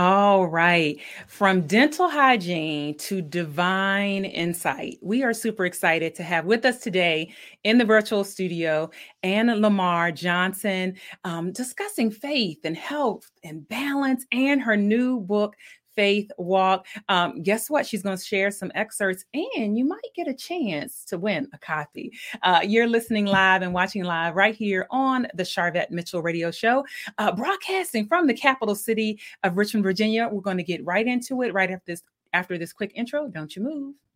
All right. From dental hygiene to divine insight, we are super excited to have with us today in the virtual studio Anne Lamar Johnson um, discussing faith and health and balance and her new book, Faith Walk. Um, guess what? She's going to share some excerpts and you might get a chance to win a copy. Uh, you're listening live and watching live right here on the Sharvette Mitchell Radio Show, uh, broadcasting from the capital city of Richmond, Virginia. We're going to get right into it right after this after this quick intro. Don't you move.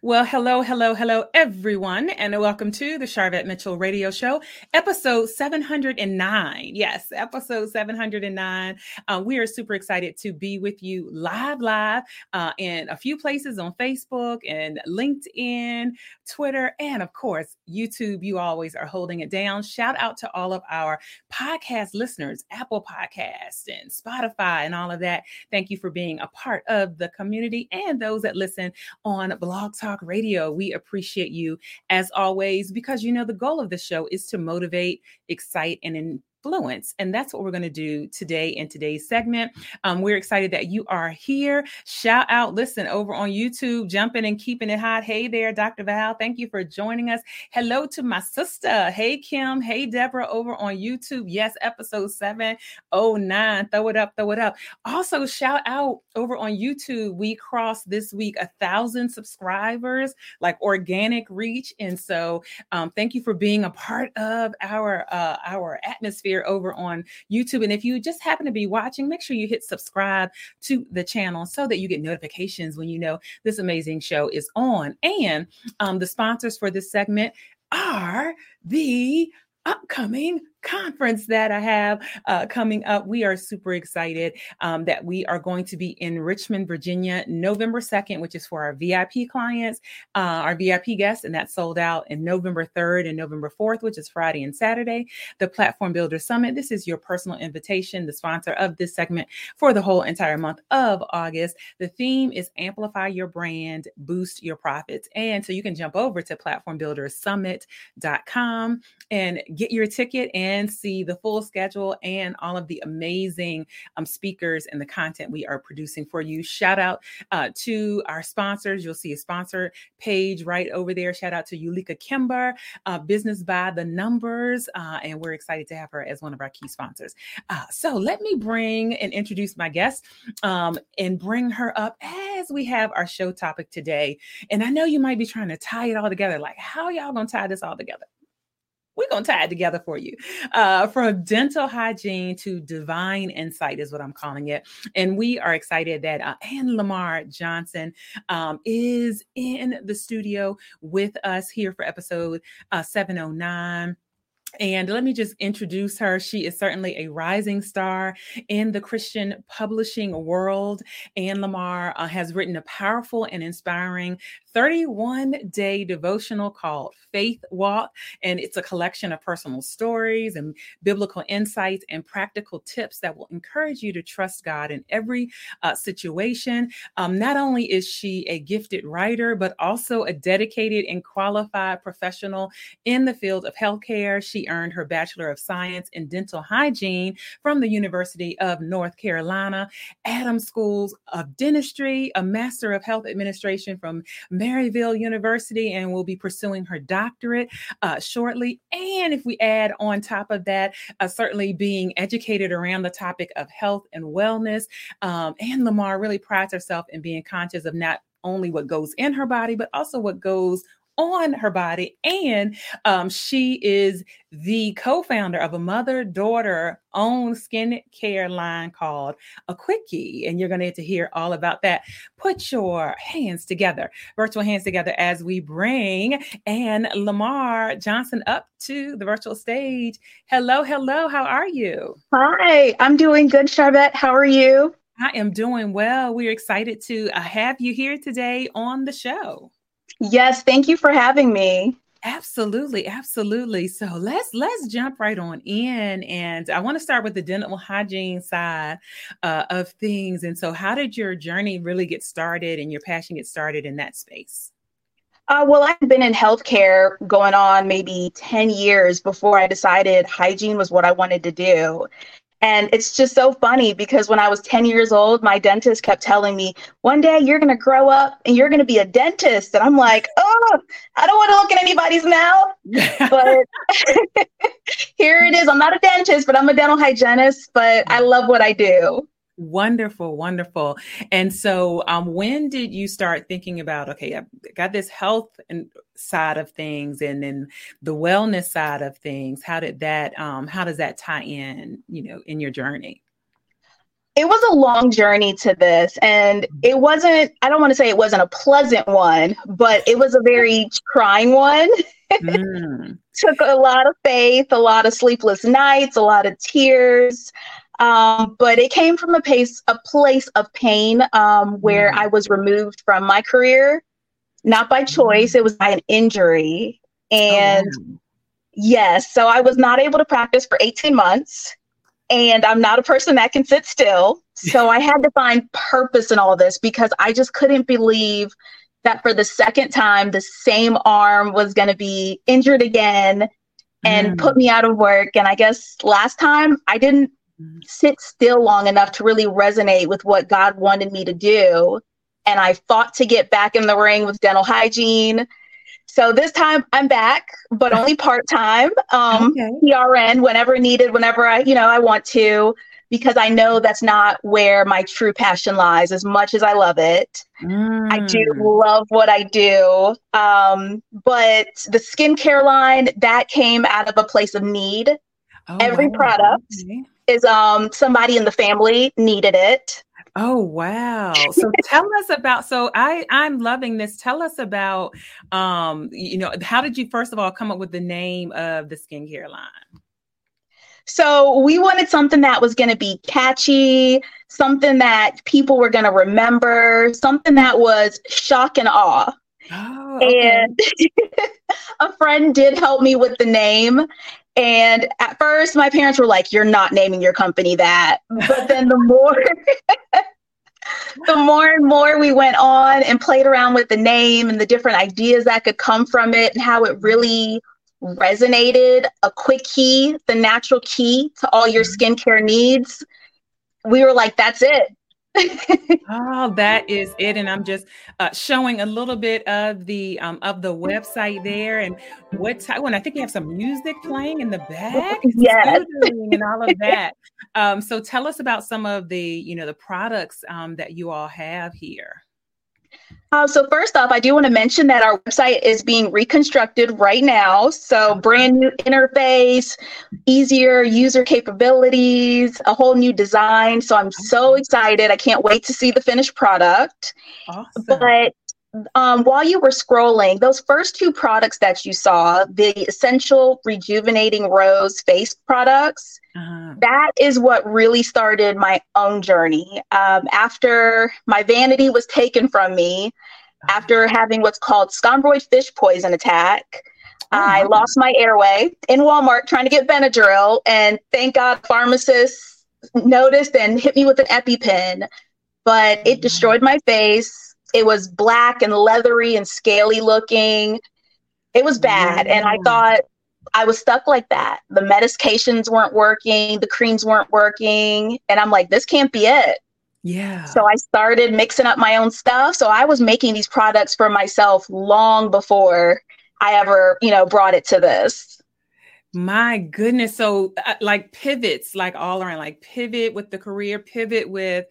Well, hello, hello, hello, everyone, and welcome to the Sharvette Mitchell Radio Show, episode 709. Yes, episode 709. Uh, we are super excited to be with you live, live uh, in a few places on Facebook and LinkedIn, Twitter, and of course, YouTube. You always are holding it down. Shout out to all of our podcast listeners, Apple Podcasts and Spotify, and all of that. Thank you for being a part of the community and those that listen on Blog Talk Talk Radio. We appreciate you as always because you know the goal of the show is to motivate, excite, and influence. And that's what we're going to do today in today's segment. Um, we're excited that you are here. Shout out, listen, over on YouTube, jumping and keeping it hot. Hey there, Dr. Val. Thank you for joining us. Hello to my sister. Hey, Kim. Hey, Deborah, over on YouTube. Yes, episode 709. Throw it up, throw it up. Also, shout out over on YouTube. We crossed this week a thousand subscribers, like organic reach. And so um, thank you for being a part of our uh, our atmosphere over on YouTube. And if you just happen to be watching, make sure you hit subscribe to the channel so that you get notifications when you know this amazing show is on. And um, the sponsors for this segment are the upcoming conference that I have uh, coming up. We are super excited um, that we are going to be in Richmond, Virginia, November 2nd, which is for our VIP clients, uh, our VIP guests, and that's sold out in November 3rd and November 4th, which is Friday and Saturday. The Platform Builder Summit. This is your personal invitation, the sponsor of this segment for the whole entire month of August. The theme is amplify your brand, boost your profits. And so you can jump over to platformbuildersummit.com and get your ticket and and see the full schedule and all of the amazing um, speakers and the content we are producing for you. Shout out uh, to our sponsors. You'll see a sponsor page right over there. Shout out to Yulika Kimber, uh, Business by the Numbers. Uh, and we're excited to have her as one of our key sponsors. Uh, so let me bring and introduce my guest um, and bring her up as we have our show topic today. And I know you might be trying to tie it all together. Like, how y'all gonna tie this all together? We're going to tie it together for you. Uh, from dental hygiene to divine insight is what I'm calling it. And we are excited that uh, AnnLamar Johnson um, is in the studio with us here for episode uh, 709. And let me just introduce her. She is certainly a rising star in the Christian publishing world. AnnLamar uh, has written a powerful and inspiring 31 day devotional called Faith Walk. And it's a collection of personal stories and biblical insights and practical tips that will encourage you to trust God in every uh, situation. Um, not only is she a gifted writer, but also a dedicated and qualified professional in the field of healthcare. She earned her Bachelor of Science in Dental Hygiene from the University of North Carolina, Adams Schools of Dentistry, a Master of Health Administration from Maryville University, and will be pursuing her doctorate uh, shortly. And if we add on top of that, uh, certainly being educated around the topic of health and wellness, um, AnnLamar really prides herself in being conscious of not only what goes in her body, but also what goes on her body. And um, she is the co founder of a mother daughter owned skincare line called Aquicki. And you're going to get to hear all about that. Put your hands together, virtual hands together, as we bring AnnLamar Johnson up to the virtual stage. Hello, hello. How are you? Hi, I'm doing good, Sharvette. How are you? I am doing well. We're excited to uh, have you here today on the show. Yes, thank you for having me. Absolutely, absolutely. So let's let's jump right on in, and I want to start with the dental hygiene side uh, of things. And so, how did your journey really get started, and your passion get started in that space? Uh, well, I've been in healthcare going on maybe 10 years before I decided hygiene was what I wanted to do. And it's just so funny because when I was 10 years old, my dentist kept telling me, one day you're going to grow up and you're going to be a dentist. And I'm like, oh, I don't want to look in anybody's mouth. but here it is. I'm not a dentist, but I'm a dental hygienist, but I love what I do. Wonderful, wonderful. And so, um, when did you start thinking about, okay, I've got this health and side of things, and then the wellness side of things? How did that, um, how does that tie in, you know, in your journey? It was a long journey to this, and mm-hmm. it wasn't, I don't want to say it wasn't a pleasant one, but it was a very trying one. Mm. Took a lot of faith, a lot of sleepless nights, a lot of tears. Um, but it came from a place, a place of pain um, where mm. I was removed from my career, not by choice. It was by an injury. And oh, yes, so I was not able to practice for 18 months. And I'm not a person that can sit still. So I had to find purpose in all this because I just couldn't believe that for the second time, the same arm was going to be injured again and mm. put me out of work. And I guess last time I didn't sit still long enough to really resonate with what God wanted me to do. And I fought to get back in the ring with dental hygiene. So this time I'm back, but only part time. Um, okay. PRN whenever needed, whenever I, you know, I want to, because I know that's not where my true passion lies. As much as I love it, mm. I do love what I do. Um, but the skincare line that came out of a place of need. Oh, Every wow. product. Okay is um somebody in the family needed it. Oh wow. So tell us about so I I'm loving this. Tell us about um you know how did you first of all come up with the name of the skincare line? So we wanted something that was going to be catchy, something that people were going to remember, something that was shock and awe. Oh, okay. And a friend did help me with the name. And at first, my parents were like, You're not naming your company that. But then the more. the more and more we went on and played around with the name and the different ideas that could come from it and how it really resonated a quick key, the natural key to all your mm-hmm. skincare needs, we were like, that's it oh, that is it. And I'm just uh, showing a little bit of the um, of the website there and what time. When I think you have some music playing in the back, yes, and all of that. Um, so tell us about some of the you know the products um, that you all have here. Uh, so first off, I do want to mention that our website is being reconstructed right now. So brand new interface, easier user capabilities, a whole new design. So I'm so excited. I can't wait to see the finished product. Awesome. But um, while you were scrolling, those first two products that you saw, the Essential Rejuvenating Rose face products, uh-huh. that is what really started my own journey. Um, after my vanity was taken from me, uh-huh. after having what's called scombroid fish poison attack, oh, I lost my airway in Walmart trying to get Benadryl, and thank God pharmacists noticed and hit me with an EpiPen, but it destroyed my face it was black and leathery and scaly looking. It was bad. And I thought I was stuck like that. The medications weren't working, the creams weren't working. And I'm like, this can't be it. Yeah. So I started mixing up my own stuff. So I was making these products for myself long before I ever, you know, brought it to this. My goodness. So uh, like pivots, like all around, like pivot with the career, pivot with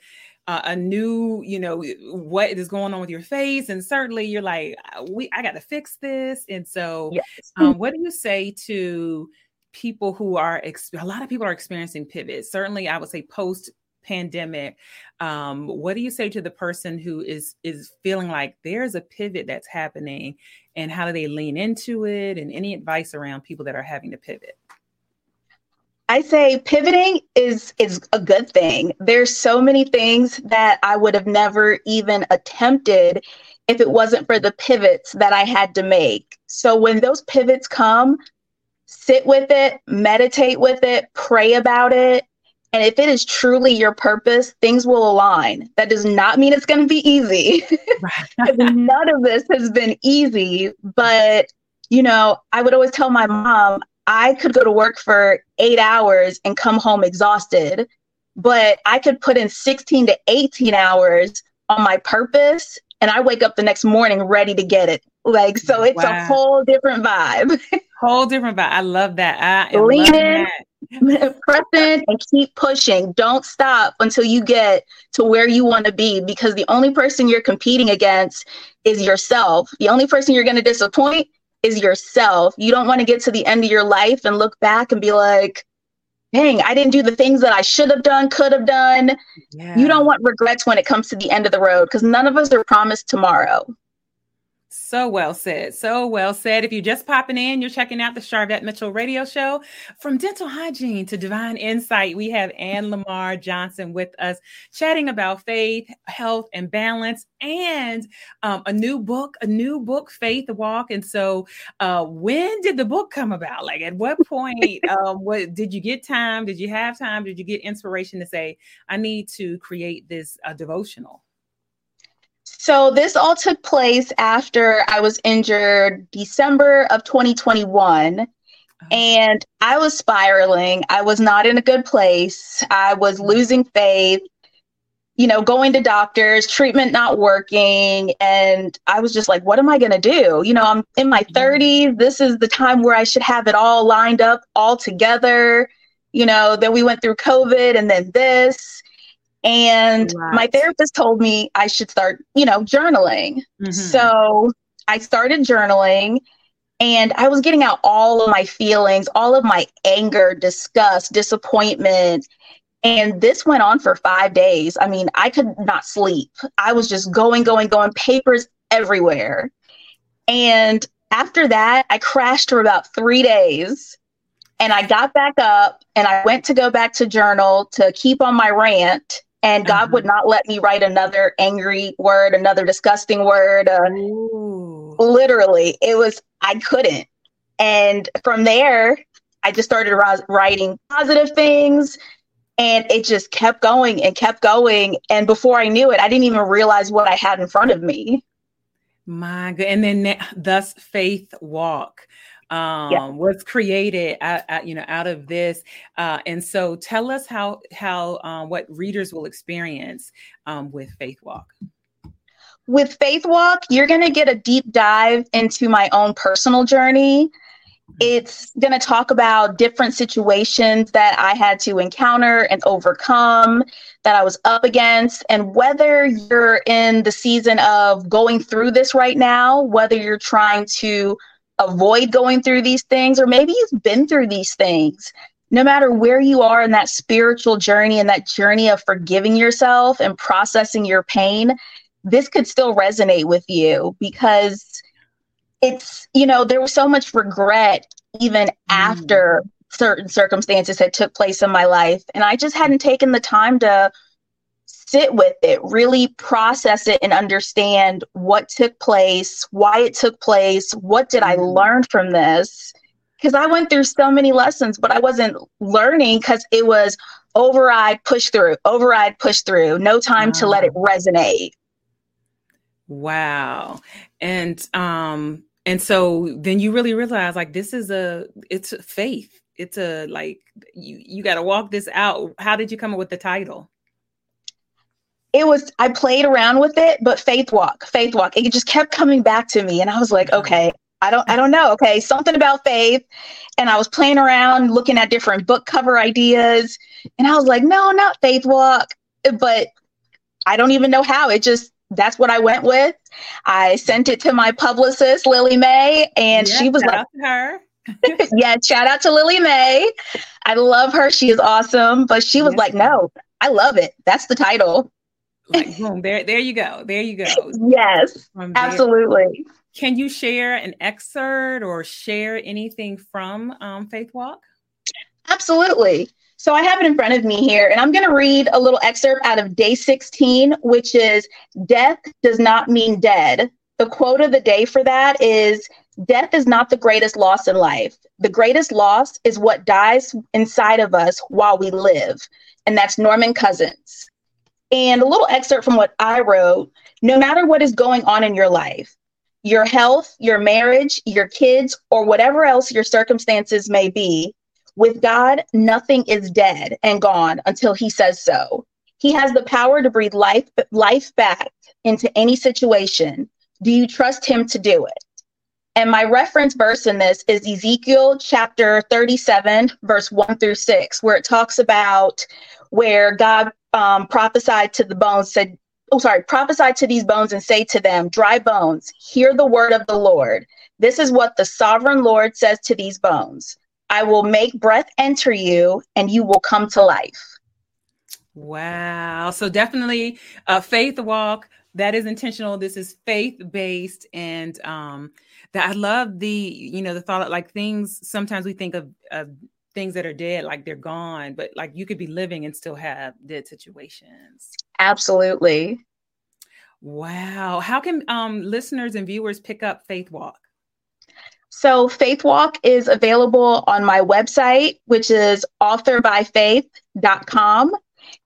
uh, a new, you know, what is going on with your face, and certainly you're like, uh, we, I got to fix this. And so, yes. um, what do you say to people who are? Ex- a lot of people are experiencing pivots. Certainly, I would say post pandemic um, what do you say to the person who is is feeling like there's a pivot that's happening and how do they lean into it and any advice around people that are having to pivot I say pivoting is is a good thing. There's so many things that I would have never even attempted if it wasn't for the pivots that I had to make. So when those pivots come, sit with it, meditate with it, pray about it. And if it is truly your purpose, things will align. That does not mean it's going to be easy. None of this has been easy. But, you know, I would always tell my mom, I could go to work for eight hours and come home exhausted, but I could put in 16 to 18 hours on my purpose and I wake up the next morning ready to get it. Like, so it's wow. a whole different vibe. whole different vibe. I love that. I Lean in, press in, and keep pushing. Don't stop until you get to where you want to be because the only person you're competing against is yourself. The only person you're going to disappoint is yourself. You don't want to get to the end of your life and look back and be like, dang, I didn't do the things that I should have done, could have done. Yeah. You don't want regrets when it comes to the end of the road because none of us are promised tomorrow. So well said. So well said. If you're just popping in, you're checking out the Sharvette Mitchell radio show. From dental hygiene to divine insight, we have AnnLamar Johnson with us chatting about faith, health, and balance, and um, a new book, a new book, Faith Walk. And so, uh, when did the book come about? Like, at what point? um, what did you get time? Did you have time? Did you get inspiration to say, I need to create this uh, devotional? So this all took place after I was injured December of 2021 uh-huh. and I was spiraling. I was not in a good place. I was losing faith, you know, going to doctors, treatment not working. And I was just like, what am I going to do? You know, I'm in my 30s. This is the time where I should have it all lined up all together. You know, then we went through COVID and then this. And right. my therapist told me I should start, you know, journaling. Mm-hmm. So I started journaling and I was getting out all of my feelings, all of my anger, disgust, disappointment. And this went on for five days. I mean, I could not sleep. I was just going, going, going, papers everywhere. And after that, I crashed for about three days. And I got back up and I went to go back to journal to keep on my rant and God uh-huh. would not let me write another angry word, another disgusting word. Uh, literally, it was, I couldn't. And from there, I just started writing positive things and it just kept going and kept going. And before I knew it, I didn't even realize what I had in front of me. My good. And then thus faith walk um, yeah. was created out, out, you know out of this uh, and so tell us how how um, what readers will experience um, with faith walk with faith walk you're going to get a deep dive into my own personal journey it's going to talk about different situations that I had to encounter and overcome, that I was up against, and whether you're in the season of going through this right now, whether you're trying to avoid going through these things, or maybe you've been through these things. No matter where you are in that spiritual journey and that journey of forgiving yourself and processing your pain, this could still resonate with you because it's, you know, there was so much regret even mm. after certain circumstances had took place in my life. And I just hadn't taken the time to sit with it, really process it and understand what took place, why it took place, what did I mm-hmm. learn from this? Because I went through so many lessons, but I wasn't learning because it was override, push through, override, push through, no time wow. to let it resonate. Wow. And um and so then you really realize like this is a it's a faith. It's a like you you got to walk this out. How did you come up with the title? It was I played around with it, but faith walk, faith walk. It just kept coming back to me. And I was like, mm-hmm. okay, I don't I don't know. Okay, something about faith. And I was playing around looking at different book cover ideas. And I was like, no, not faith walk. But I don't even know how. It just that's what I went with. I sent it to my publicist, Lily May, and she was like her. yeah, shout out to Lily May. I love her. She is awesome. But she was like, no, I love it. That's the title like boom there there you go there you go yes absolutely can you share an excerpt or share anything from um, faith walk absolutely so i have it in front of me here and i'm going to read a little excerpt out of day 16 which is death does not mean dead the quote of the day for that is Death is not the greatest loss in life. The greatest loss is what dies inside of us while we live. And that's Norman Cousins. And a little excerpt from what I wrote no matter what is going on in your life, your health, your marriage, your kids, or whatever else your circumstances may be, with God, nothing is dead and gone until He says so. He has the power to breathe life, life back into any situation. Do you trust Him to do it? And my reference verse in this is Ezekiel chapter 37, verse 1 through 6, where it talks about where God um, prophesied to the bones, said, Oh, sorry, prophesied to these bones and say to them, Dry bones, hear the word of the Lord. This is what the sovereign Lord says to these bones I will make breath enter you, and you will come to life. Wow. So definitely a faith walk that is intentional. This is faith based. And um, that I love the, you know, the thought like things, sometimes we think of, of things that are dead, like they're gone, but like you could be living and still have dead situations. Absolutely. Wow. How can um, listeners and viewers pick up Faith Walk? So, Faith Walk is available on my website, which is authorbyfaith.com.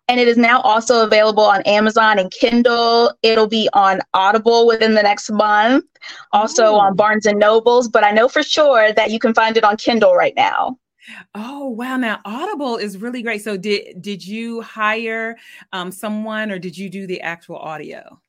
And it is now also available on Amazon and Kindle. It'll be on Audible within the next month, also Ooh. on Barnes and Nobles. But I know for sure that you can find it on Kindle right now. Oh wow! Now Audible is really great. So did did you hire um, someone or did you do the actual audio?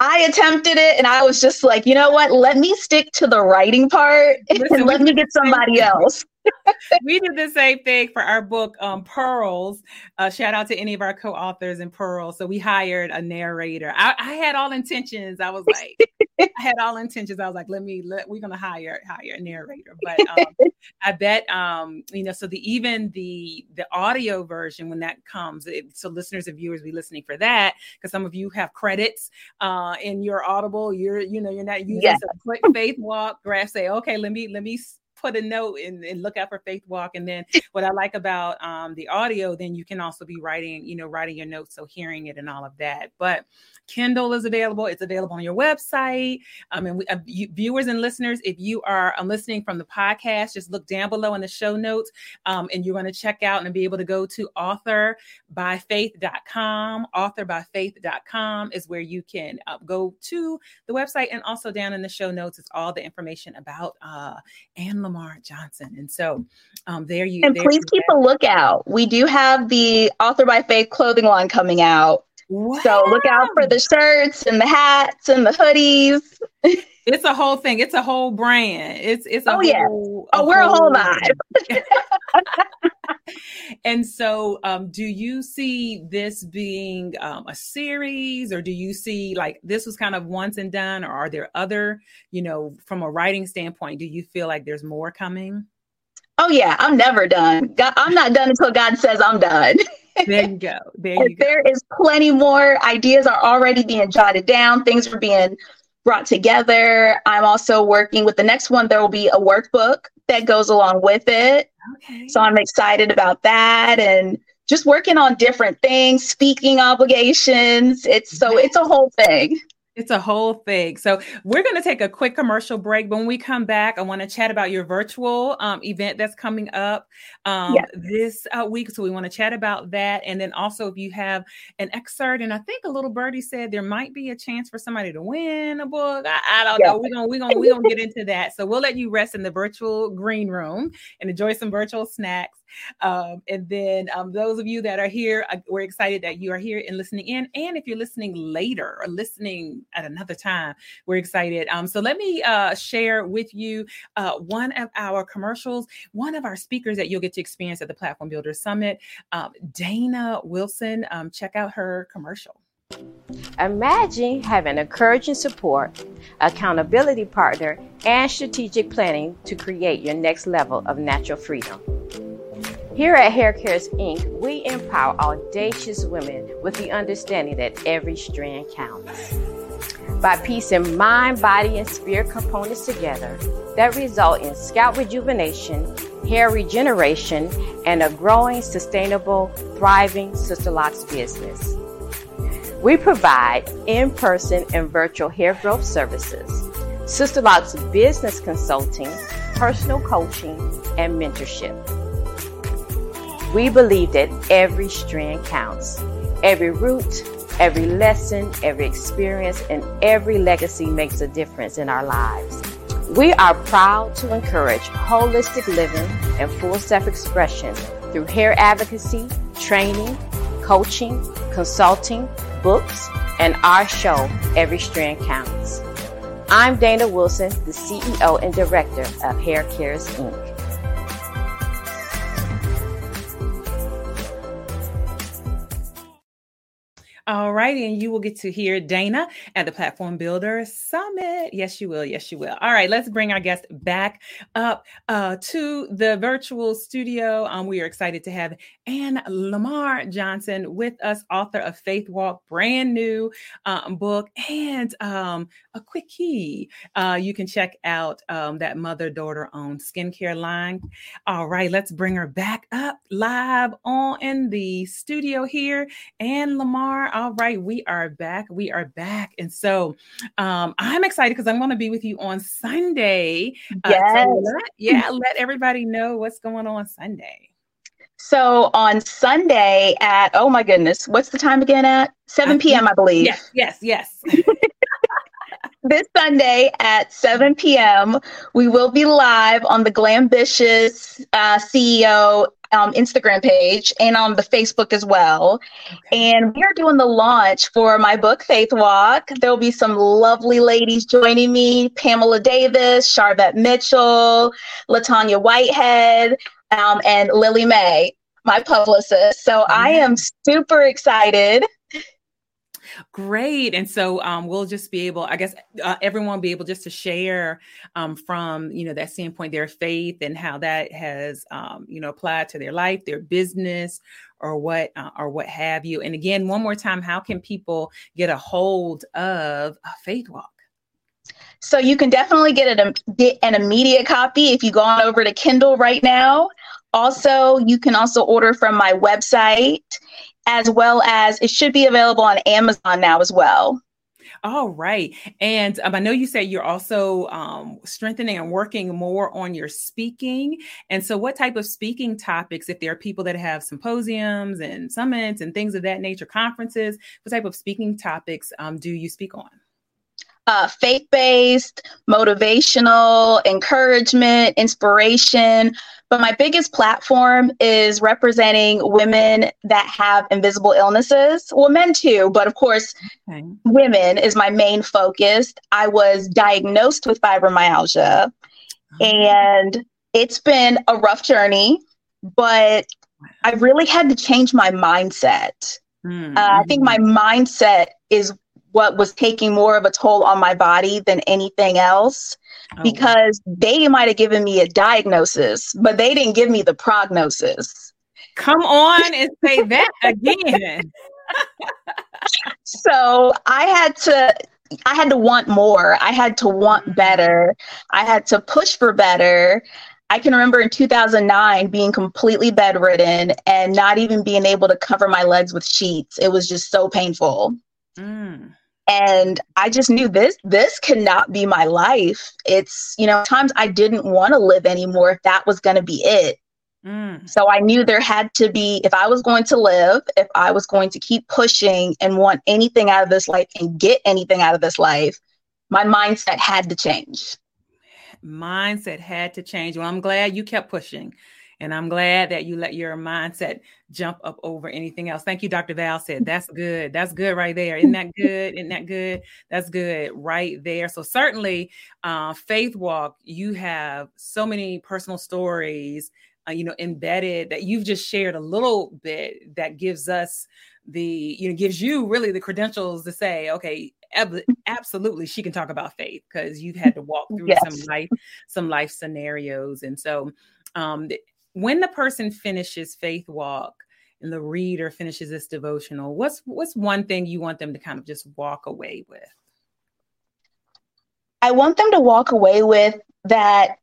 I attempted it and I was just like, you know what? Let me stick to the writing part Listen, and let me get somebody else. we did the same thing for our book, um, Pearls. Uh, shout out to any of our co-authors in Pearls. So we hired a narrator. I, I had all intentions. I was like, I had all intentions. I was like, let me let we're gonna hire hire a narrator. But um, I bet um, you know, so the even the the audio version when that comes, it, so listeners and viewers be listening for that because some of you have credits uh in your Audible. You're you know you're not using yeah. a quick faith walk. Graph say, okay, let me let me put a note and, and, look out for Faith Walk. And then what I like about um, the audio, then you can also be writing, you know, writing your notes, so hearing it and all of that. But Kindle is available. It's available on your website. Um, and we, uh, you, viewers and listeners, if you are um, listening from the podcast, just look down below in the show notes, um, and you're going to check out and be able to go to authorbyfaith.com. Authorbyfaith.com is where you can uh, go to the website, and also down in the show notes, it's all the information about uh, Anne Lamar Johnson. And so, um, there you. And there please keep a lookout. We do have the Author by Faith clothing line coming out. Wow. So look out for the shirts and the hats and the hoodies. it's a whole thing. It's a whole brand. It's it's a oh yeah. oh, we're a whole vibe. and so, um, do you see this being um, a series, or do you see like this was kind of once and done, or are there other, you know, from a writing standpoint, do you feel like there's more coming? Oh yeah, I'm never done. God, I'm not done until God says I'm done. there you go. There you go. There is plenty more. Ideas are already being jotted down. Things are being brought together. I'm also working with the next one. There will be a workbook that goes along with it. Okay. So I'm excited about that and just working on different things, speaking obligations. It's so it's a whole thing. It's a whole thing. So we're going to take a quick commercial break. When we come back, I want to chat about your virtual um, event that's coming up um, yes. this uh, week. So we want to chat about that, and then also if you have an excerpt, and I think a little birdie said there might be a chance for somebody to win a book. I, I don't yes. know. We're gonna we're gonna we're gonna get into that. So we'll let you rest in the virtual green room and enjoy some virtual snacks. Um, and then um, those of you that are here, uh, we're excited that you are here and listening in. And if you're listening later or listening at another time, we're excited. Um, so let me uh, share with you uh, one of our commercials, one of our speakers that you'll get to experience at the Platform Builder Summit, um, Dana Wilson. Um, check out her commercial. Imagine having encouraging support, accountability partner, and strategic planning to create your next level of natural freedom. Here at Hair Cares Inc., we empower audacious women with the understanding that every strand counts. By piecing mind, body, and spirit components together that result in scalp rejuvenation, hair regeneration, and a growing, sustainable, thriving Sisterlocks business. We provide in person and virtual hair growth services Sisterlock's business consulting, personal coaching, and mentorship. We believe that every strand counts. Every root, every lesson, every experience, and every legacy makes a difference in our lives. We are proud to encourage holistic living and full self expression through hair advocacy, training, coaching, consulting, books, and our show, Every Strand Counts. I'm Dana Wilson, the CEO and Director of Hair Cares Inc. All right. And you will get to hear Dana at the Platform Builder Summit. Yes, you will. Yes, you will. All right. Let's bring our guest back up uh, to the virtual studio. Um, we are excited to have AnnLamar Johnson with us, author of Faith Walk, brand new um, book, and um, Aquicki. Uh, you can check out um, that mother daughter owned skincare line. All right. Let's bring her back up live on in the studio here. AnnLamar all right, we are back. We are back. And so um, I'm excited because I'm going to be with you on Sunday. Yes. Uh, so let, yeah, let everybody know what's going on Sunday. So on Sunday at, oh my goodness, what's the time again at? 7 p.m., I believe. Yes, yes, yes. this Sunday at 7 p.m., we will be live on the Glambitious uh, CEO um, Instagram page and on the Facebook as well. Okay. And we are doing the launch for my book, Faith Walk. There'll be some lovely ladies joining me Pamela Davis, Sharvette Mitchell, Latanya Whitehead, um, and Lily May, my publicist. So I am super excited Great. And so um, we'll just be able, I guess, uh, everyone be able just to share um, from, you know, that standpoint, their faith and how that has, um, you know, applied to their life, their business, or what, uh, or what have you. And again, one more time, how can people get a hold of a Faith Walk? So you can definitely get an, get an immediate copy if you go on over to Kindle right now. Also, you can also order from my website as well as it should be available on Amazon now as well. All right. And um, I know you said you're also um, strengthening and working more on your speaking. And so, what type of speaking topics, if there are people that have symposiums and summits and things of that nature, conferences, what type of speaking topics um, do you speak on? Uh, faith based, motivational, encouragement, inspiration, but my biggest platform is representing women that have invisible illnesses. Well, men too, but of course, okay. women is my main focus. I was diagnosed with fibromyalgia, oh. and it's been a rough journey, but I really had to change my mindset. Mm-hmm. Uh, I think my mindset is what was taking more of a toll on my body than anything else. Oh, because they might have given me a diagnosis, but they didn't give me the prognosis. Come on and say that again. so I had to I had to want more. I had to want mm. better. I had to push for better. I can remember in 2009 being completely bedridden and not even being able to cover my legs with sheets. It was just so painful. Mm and i just knew this this cannot be my life. It's you know times i didn't want to live anymore if that was going to be it. Mm. so i knew there had to be if i was going to live if i was going to keep pushing and want anything out of this life and get anything out of this life my mindset had to change. Mindset had to change. Well i'm glad you kept pushing and I'm glad that you let your mindset jump up over anything else. Thank you, Dr. Val said. That's good. That's good right there. Isn't that good? Isn't that good? That's good right there. So certainly, uh, Faith Walk, you have so many personal stories, uh, you know, embedded that you've just shared a little bit that gives us the, you know, gives you really the credentials to say, okay, absolutely she can talk about faith because you've had to walk through yes. some life some life scenarios and so um when the person finishes faith walk and the reader finishes this devotional what's what's one thing you want them to kind of just walk away with i want them to walk away with that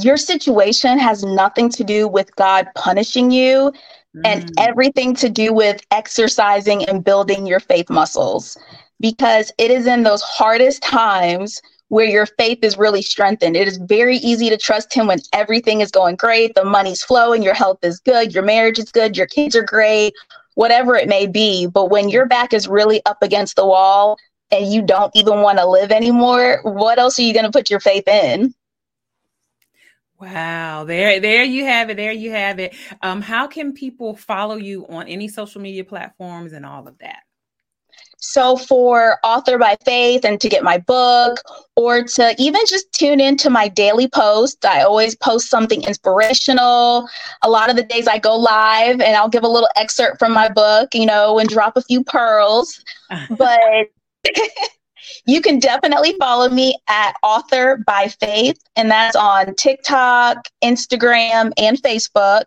your situation has nothing to do with god punishing you mm. and everything to do with exercising and building your faith muscles because it is in those hardest times where your faith is really strengthened. It is very easy to trust Him when everything is going great, the money's flowing, your health is good, your marriage is good, your kids are great, whatever it may be. But when your back is really up against the wall and you don't even want to live anymore, what else are you going to put your faith in? Wow, there, there you have it. There you have it. Um, how can people follow you on any social media platforms and all of that? So, for Author by Faith and to get my book, or to even just tune into my daily post, I always post something inspirational. A lot of the days I go live and I'll give a little excerpt from my book, you know, and drop a few pearls. but you can definitely follow me at Author by Faith, and that's on TikTok, Instagram, and Facebook,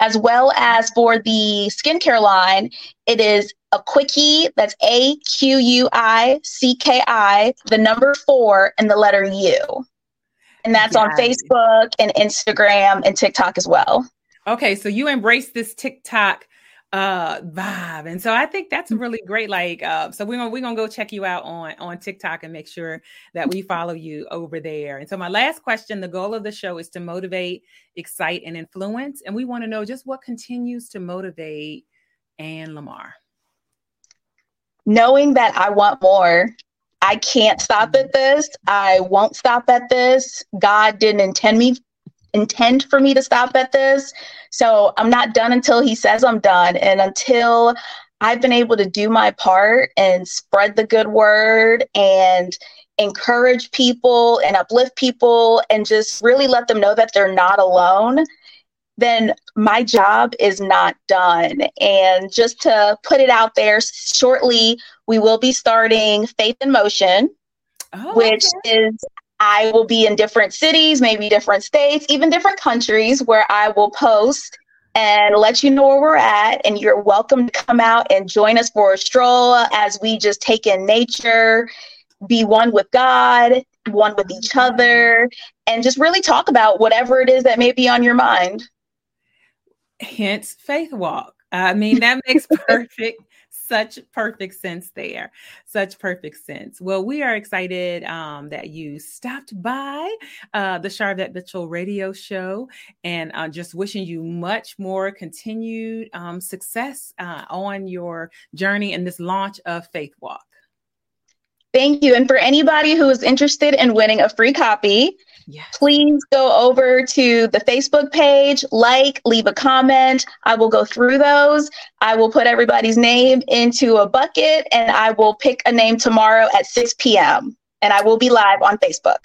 as well as for the skincare line, it is Aquicki. That's A Q U I C K I, the number four, and the letter U. And that's on Facebook and Instagram and TikTok as well. Okay, so you embrace this TikTok uh vibe and so i think that's really great like uh so we're gonna we're gonna go check you out on on tiktok and make sure that we follow you over there and so my last question the goal of the show is to motivate excite and influence and we want to know just what continues to motivate AnnLamar knowing that i want more i can't stop at mm-hmm. this i won't stop at this god didn't intend me intend for me to stop at this. So I'm not done until he says I'm done. And until I've been able to do my part and spread the good word and encourage people and uplift people and just really let them know that they're not alone, then my job is not done. And just to put it out there, shortly we will be starting Faith in Motion. Oh, which okay. is I will be in different cities, maybe different states, even different countries where I will post and let you know where we're at. And you're welcome to come out and join us for a stroll as we just take in nature, be one with God, one with each other, and just really talk about whatever it is that may be on your mind. Hence, Faith Walk. I mean, that makes perfect such perfect sense there. Such perfect sense. Well, we are excited um, that you stopped by uh, the Sharvette Mitchell radio show and uh, just wishing you much more continued um, success uh, on your journey in this launch of Faith Walk. Thank you. And for anybody who is interested in winning a free copy, yes. please go over to the Facebook page, like, leave a comment. I will go through those. I will put everybody's name into a bucket and I will pick a name tomorrow at 6 p.m. And I will be live on Facebook.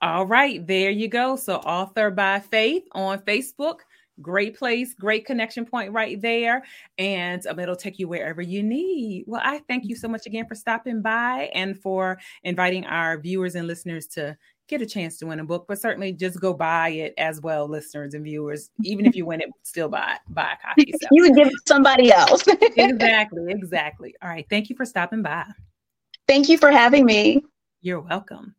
All right, there you go. So, Author by Faith on Facebook great place, great connection point right there. And um, it'll take you wherever you need. Well, I thank you so much again for stopping by and for inviting our viewers and listeners to get a chance to win a book, but certainly just go buy it as well, listeners and viewers. Even if you win it, still buy buy a copy. So. you would give it somebody else. exactly, exactly. All right. Thank you for stopping by. Thank you for having me. You're welcome.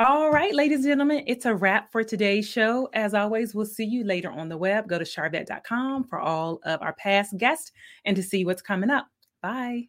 All right, ladies and gentlemen, it's a wrap for today's show. As always, we'll see you later on the web. Go to sharvette.com for all of our past guests and to see what's coming up. Bye.